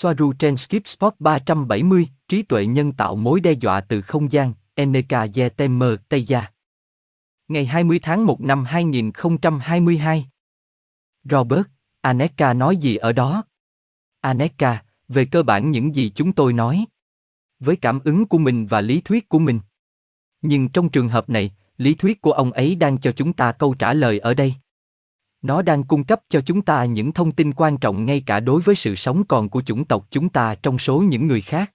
Soaru trên Skip Spot 370, trí tuệ nhân tạo mối đe dọa từ không gian, NK Yetemer, Tây Ngày 20 tháng 1 năm 2022. Robert, Aneka nói gì ở đó? Aneka, về cơ bản những gì chúng tôi nói. Với cảm ứng của mình và lý thuyết của mình. Nhưng trong trường hợp này, lý thuyết của ông ấy đang cho chúng ta câu trả lời ở đây. Nó đang cung cấp cho chúng ta những thông tin quan trọng ngay cả đối với sự sống còn của chủng tộc chúng ta trong số những người khác.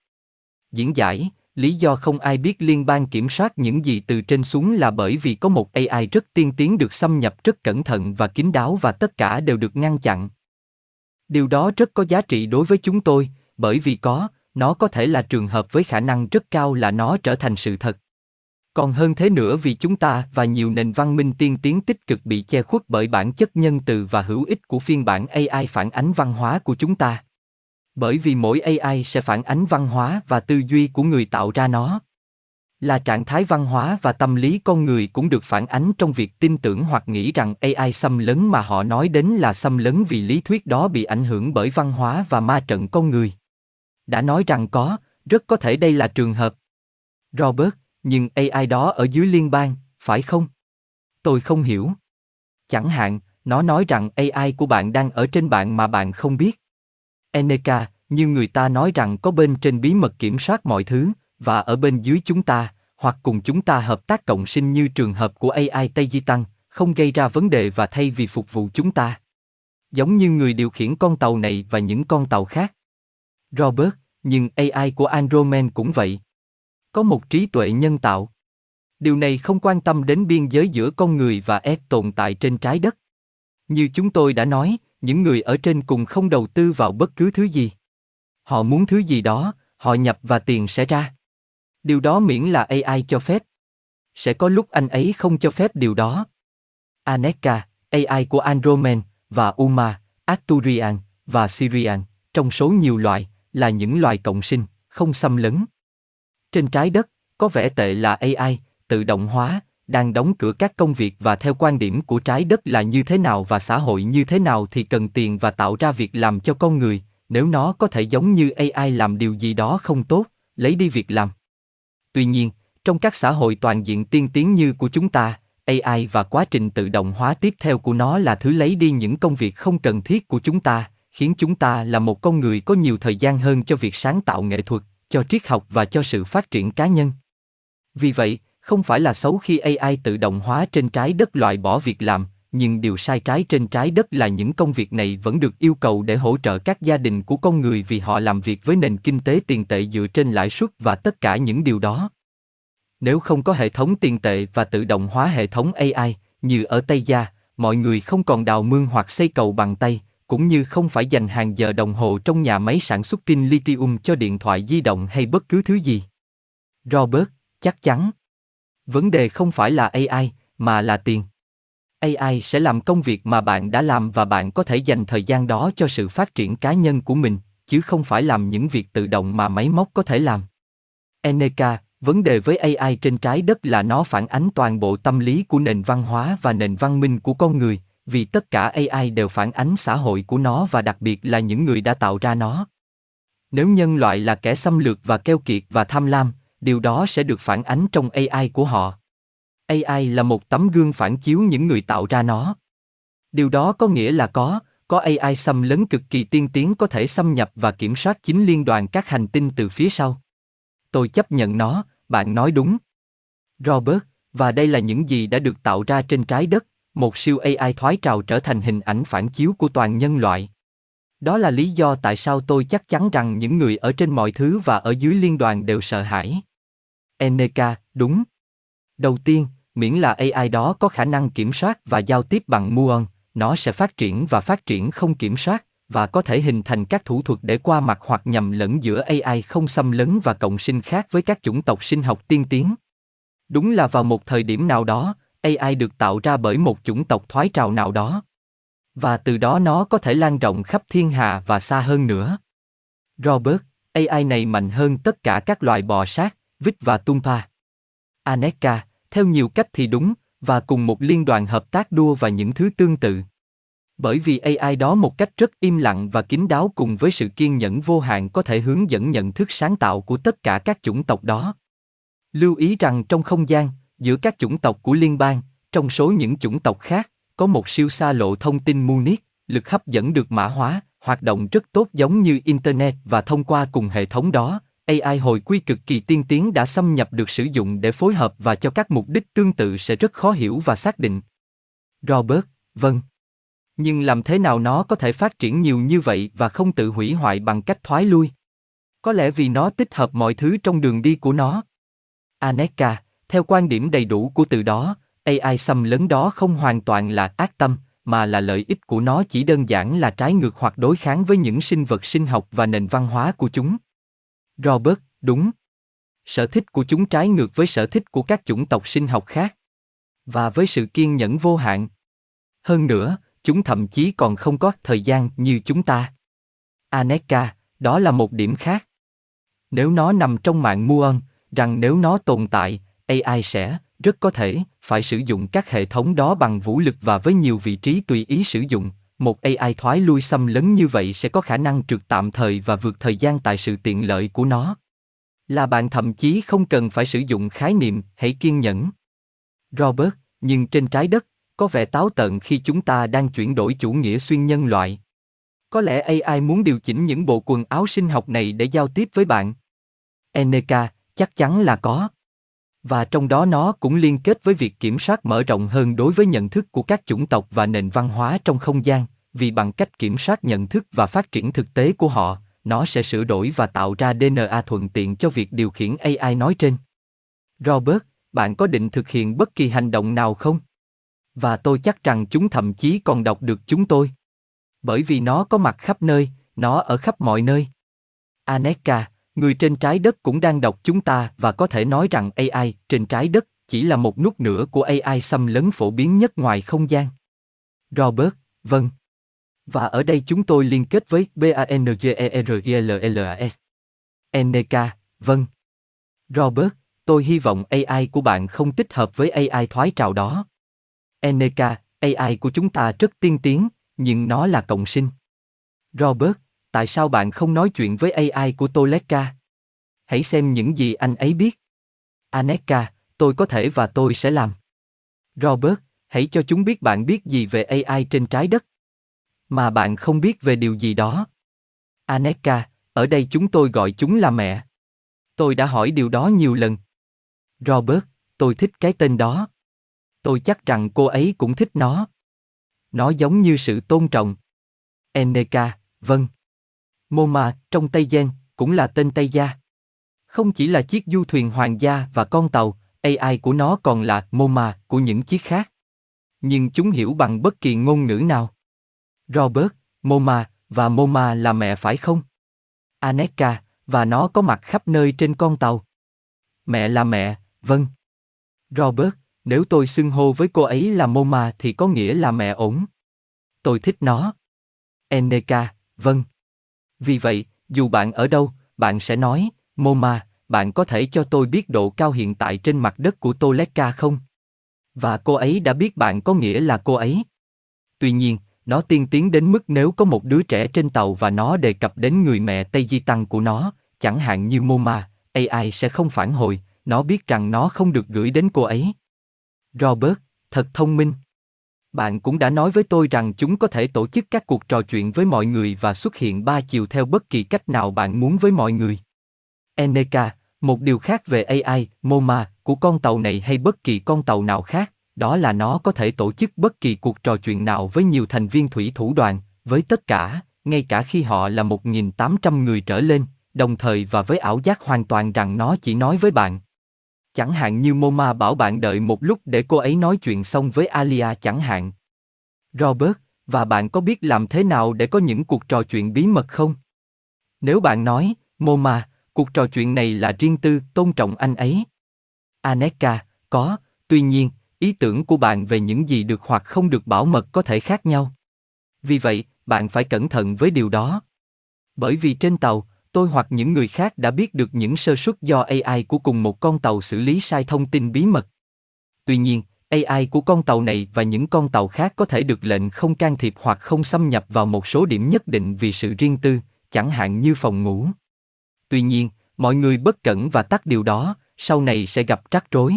Diễn giải, lý do không ai biết liên bang kiểm soát những gì từ trên xuống là bởi vì có một AI rất tiên tiến được xâm nhập rất cẩn thận và kín đáo và tất cả đều được ngăn chặn. Điều đó rất có giá trị đối với chúng tôi, bởi vì có, nó có thể là trường hợp với khả năng rất cao là nó trở thành sự thật. Còn hơn thế nữa vì chúng ta và nhiều nền văn minh tiên tiến tích cực bị che khuất bởi bản chất nhân từ và hữu ích của phiên bản AI phản ánh văn hóa của chúng ta. Bởi vì mỗi AI sẽ phản ánh văn hóa và tư duy của người tạo ra nó. Là trạng thái văn hóa và tâm lý con người cũng được phản ánh trong việc tin tưởng hoặc nghĩ rằng AI xâm lấn mà họ nói đến là xâm lấn vì lý thuyết đó bị ảnh hưởng bởi văn hóa và ma trận con người. Đã nói rằng có, rất có thể đây là trường hợp. Robert, nhưng AI đó ở dưới liên bang, phải không? Tôi không hiểu. Chẳng hạn, nó nói rằng AI của bạn đang ở trên bạn mà bạn không biết. Eneka, như người ta nói rằng có bên trên bí mật kiểm soát mọi thứ, và ở bên dưới chúng ta, hoặc cùng chúng ta hợp tác cộng sinh như trường hợp của AI Tây Di Tăng, không gây ra vấn đề và thay vì phục vụ chúng ta. Giống như người điều khiển con tàu này và những con tàu khác. Robert, nhưng AI của Andromen cũng vậy. Có một trí tuệ nhân tạo. Điều này không quan tâm đến biên giới giữa con người và S tồn tại trên trái đất. Như chúng tôi đã nói, những người ở trên cùng không đầu tư vào bất cứ thứ gì. Họ muốn thứ gì đó, họ nhập và tiền sẽ ra. Điều đó miễn là AI cho phép. Sẽ có lúc anh ấy không cho phép điều đó. Aneka, AI của Andromen, và Uma, Arturian, và Syrian, trong số nhiều loại, là những loài cộng sinh, không xâm lấn. Trên trái đất, có vẻ tệ là AI, tự động hóa, đang đóng cửa các công việc và theo quan điểm của trái đất là như thế nào và xã hội như thế nào thì cần tiền và tạo ra việc làm cho con người, nếu nó có thể giống như AI làm điều gì đó không tốt, lấy đi việc làm. Tuy nhiên, trong các xã hội toàn diện tiên tiến như của chúng ta, AI và quá trình tự động hóa tiếp theo của nó là thứ lấy đi những công việc không cần thiết của chúng ta, khiến chúng ta là một con người có nhiều thời gian hơn cho việc sáng tạo nghệ thuật, cho triết học và cho sự phát triển cá nhân. Vì vậy, không phải là xấu khi AI tự động hóa trên trái đất loại bỏ việc làm, nhưng điều sai trái trên trái đất là những công việc này vẫn được yêu cầu để hỗ trợ các gia đình của con người vì họ làm việc với nền kinh tế tiền tệ dựa trên lãi suất và tất cả những điều đó. Nếu không có hệ thống tiền tệ và tự động hóa hệ thống AI, như ở Tây Gia, mọi người không còn đào mương hoặc xây cầu bằng tay, cũng như không phải dành hàng giờ đồng hồ trong nhà máy sản xuất pin lithium cho điện thoại di động hay bất cứ thứ gì. Robert, chắc chắn. Vấn đề không phải là AI, mà là tiền. AI sẽ làm công việc mà bạn đã làm và bạn có thể dành thời gian đó cho sự phát triển cá nhân của mình, chứ không phải làm những việc tự động mà máy móc có thể làm. Eneka, vấn đề với AI trên trái đất là nó phản ánh toàn bộ tâm lý của nền văn hóa và nền văn minh của con người, vì tất cả AI đều phản ánh xã hội của nó và đặc biệt là những người đã tạo ra nó. Nếu nhân loại là kẻ xâm lược và keo kiệt và tham lam, điều đó sẽ được phản ánh trong AI của họ. AI là một tấm gương phản chiếu những người tạo ra nó. Điều đó có nghĩa là có, có AI xâm lấn cực kỳ tiên tiến có thể xâm nhập và kiểm soát chính liên đoàn các hành tinh từ phía sau. Tôi chấp nhận nó, bạn nói đúng. Robert, và đây là những gì đã được tạo ra trên trái đất, một siêu AI thoái trào trở thành hình ảnh phản chiếu của toàn nhân loại. Đó là lý do tại sao tôi chắc chắn rằng những người ở trên mọi thứ và ở dưới liên đoàn đều sợ hãi. Eneka, đúng. Đầu tiên, miễn là AI đó có khả năng kiểm soát và giao tiếp bằng muon, nó sẽ phát triển và phát triển không kiểm soát, và có thể hình thành các thủ thuật để qua mặt hoặc nhầm lẫn giữa AI không xâm lấn và cộng sinh khác với các chủng tộc sinh học tiên tiến. Đúng là vào một thời điểm nào đó, AI được tạo ra bởi một chủng tộc thoái trào nào đó. Và từ đó nó có thể lan rộng khắp thiên hà và xa hơn nữa. Robert, AI này mạnh hơn tất cả các loài bò sát, vít và tumpa. Aneka, theo nhiều cách thì đúng, và cùng một liên đoàn hợp tác đua và những thứ tương tự. Bởi vì AI đó một cách rất im lặng và kín đáo cùng với sự kiên nhẫn vô hạn có thể hướng dẫn nhận thức sáng tạo của tất cả các chủng tộc đó. Lưu ý rằng trong không gian, giữa các chủng tộc của liên bang, trong số những chủng tộc khác, có một siêu xa lộ thông tin Munich, lực hấp dẫn được mã hóa, hoạt động rất tốt giống như Internet và thông qua cùng hệ thống đó, AI hồi quy cực kỳ tiên tiến đã xâm nhập được sử dụng để phối hợp và cho các mục đích tương tự sẽ rất khó hiểu và xác định. Robert, vâng. Nhưng làm thế nào nó có thể phát triển nhiều như vậy và không tự hủy hoại bằng cách thoái lui? Có lẽ vì nó tích hợp mọi thứ trong đường đi của nó. Aneka, theo quan điểm đầy đủ của từ đó, AI xâm lấn đó không hoàn toàn là ác tâm, mà là lợi ích của nó chỉ đơn giản là trái ngược hoặc đối kháng với những sinh vật sinh học và nền văn hóa của chúng. Robert, đúng. Sở thích của chúng trái ngược với sở thích của các chủng tộc sinh học khác. Và với sự kiên nhẫn vô hạn. Hơn nữa, chúng thậm chí còn không có thời gian như chúng ta. Aneka, đó là một điểm khác. Nếu nó nằm trong mạng muon, rằng nếu nó tồn tại, AI sẽ, rất có thể, phải sử dụng các hệ thống đó bằng vũ lực và với nhiều vị trí tùy ý sử dụng. Một AI thoái lui xâm lấn như vậy sẽ có khả năng trượt tạm thời và vượt thời gian tại sự tiện lợi của nó. Là bạn thậm chí không cần phải sử dụng khái niệm hãy kiên nhẫn. Robert, nhưng trên trái đất, có vẻ táo tợn khi chúng ta đang chuyển đổi chủ nghĩa xuyên nhân loại. Có lẽ AI muốn điều chỉnh những bộ quần áo sinh học này để giao tiếp với bạn. Eneka, chắc chắn là có. Và trong đó nó cũng liên kết với việc kiểm soát mở rộng hơn đối với nhận thức của các chủng tộc và nền văn hóa trong không gian, vì bằng cách kiểm soát nhận thức và phát triển thực tế của họ, nó sẽ sửa đổi và tạo ra DNA thuận tiện cho việc điều khiển AI nói trên. Robert, bạn có định thực hiện bất kỳ hành động nào không? Và tôi chắc rằng chúng thậm chí còn đọc được chúng tôi. Bởi vì nó có mặt khắp nơi, nó ở khắp mọi nơi. Aneka, người trên trái đất cũng đang đọc chúng ta và có thể nói rằng AI trên trái đất chỉ là một nút nữa của AI xâm lấn phổ biến nhất ngoài không gian. Robert, vâng. Và ở đây chúng tôi liên kết với BANGERGLLAS. NK, vâng. Robert, tôi hy vọng AI của bạn không tích hợp với AI thoái trào đó. NK, AI của chúng ta rất tiên tiến, nhưng nó là cộng sinh. Robert, tại sao bạn không nói chuyện với AI của Toleka? Hãy xem những gì anh ấy biết. Aneka, tôi có thể và tôi sẽ làm. Robert, hãy cho chúng biết bạn biết gì về AI trên trái đất. Mà bạn không biết về điều gì đó. Aneka, ở đây chúng tôi gọi chúng là mẹ. Tôi đã hỏi điều đó nhiều lần. Robert, tôi thích cái tên đó. Tôi chắc rằng cô ấy cũng thích nó. Nó giống như sự tôn trọng. Eneka, vâng. Moma, trong Tây Gen, cũng là tên Tây Gia. Không chỉ là chiếc du thuyền hoàng gia và con tàu, AI của nó còn là Moma của những chiếc khác. Nhưng chúng hiểu bằng bất kỳ ngôn ngữ nào. Robert, Moma, và Moma là mẹ phải không? Aneka, và nó có mặt khắp nơi trên con tàu. Mẹ là mẹ, vâng. Robert, nếu tôi xưng hô với cô ấy là Moma thì có nghĩa là mẹ ổn. Tôi thích nó. Eneka, vâng. Vì vậy, dù bạn ở đâu, bạn sẽ nói, Moma, bạn có thể cho tôi biết độ cao hiện tại trên mặt đất của Toleka không? Và cô ấy đã biết bạn có nghĩa là cô ấy. Tuy nhiên, nó tiên tiến đến mức nếu có một đứa trẻ trên tàu và nó đề cập đến người mẹ Tây Di Tăng của nó, chẳng hạn như Moma, AI sẽ không phản hồi, nó biết rằng nó không được gửi đến cô ấy. Robert, thật thông minh. Bạn cũng đã nói với tôi rằng chúng có thể tổ chức các cuộc trò chuyện với mọi người và xuất hiện ba chiều theo bất kỳ cách nào bạn muốn với mọi người. Eneka, một điều khác về AI, MoMA, của con tàu này hay bất kỳ con tàu nào khác, đó là nó có thể tổ chức bất kỳ cuộc trò chuyện nào với nhiều thành viên thủy thủ đoàn, với tất cả, ngay cả khi họ là 1.800 người trở lên, đồng thời và với ảo giác hoàn toàn rằng nó chỉ nói với bạn. Chẳng hạn như Moma bảo bạn đợi một lúc để cô ấy nói chuyện xong với Alia chẳng hạn. Robert, và bạn có biết làm thế nào để có những cuộc trò chuyện bí mật không? Nếu bạn nói, Moma, cuộc trò chuyện này là riêng tư, tôn trọng anh ấy. Aneka, có, tuy nhiên, ý tưởng của bạn về những gì được hoặc không được bảo mật có thể khác nhau. Vì vậy, bạn phải cẩn thận với điều đó. Bởi vì trên tàu, tôi hoặc những người khác đã biết được những sơ suất do AI của cùng một con tàu xử lý sai thông tin bí mật. Tuy nhiên, AI của con tàu này và những con tàu khác có thể được lệnh không can thiệp hoặc không xâm nhập vào một số điểm nhất định vì sự riêng tư, chẳng hạn như phòng ngủ. Tuy nhiên, mọi người bất cẩn và tắt điều đó, sau này sẽ gặp rắc rối.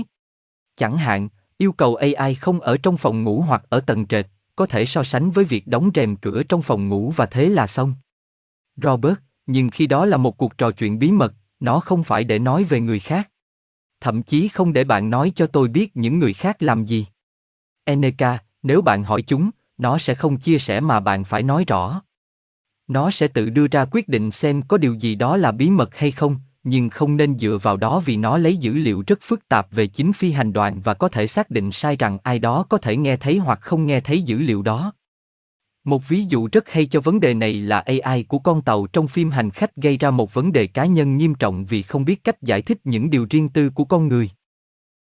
Chẳng hạn, yêu cầu AI không ở trong phòng ngủ hoặc ở tầng trệt, có thể so sánh với việc đóng rèm cửa trong phòng ngủ và thế là xong. Robert, nhưng khi đó là một cuộc trò chuyện bí mật, nó không phải để nói về người khác. Thậm chí không để bạn nói cho tôi biết những người khác làm gì. Eneka, nếu bạn hỏi chúng, nó sẽ không chia sẻ mà bạn phải nói rõ. Nó sẽ tự đưa ra quyết định xem có điều gì đó là bí mật hay không, nhưng không nên dựa vào đó vì nó lấy dữ liệu rất phức tạp về chính phi hành đoàn và có thể xác định sai rằng ai đó có thể nghe thấy hoặc không nghe thấy dữ liệu đó. Một ví dụ rất hay cho vấn đề này là AI của con tàu trong phim hành khách gây ra một vấn đề cá nhân nghiêm trọng vì không biết cách giải thích những điều riêng tư của con người.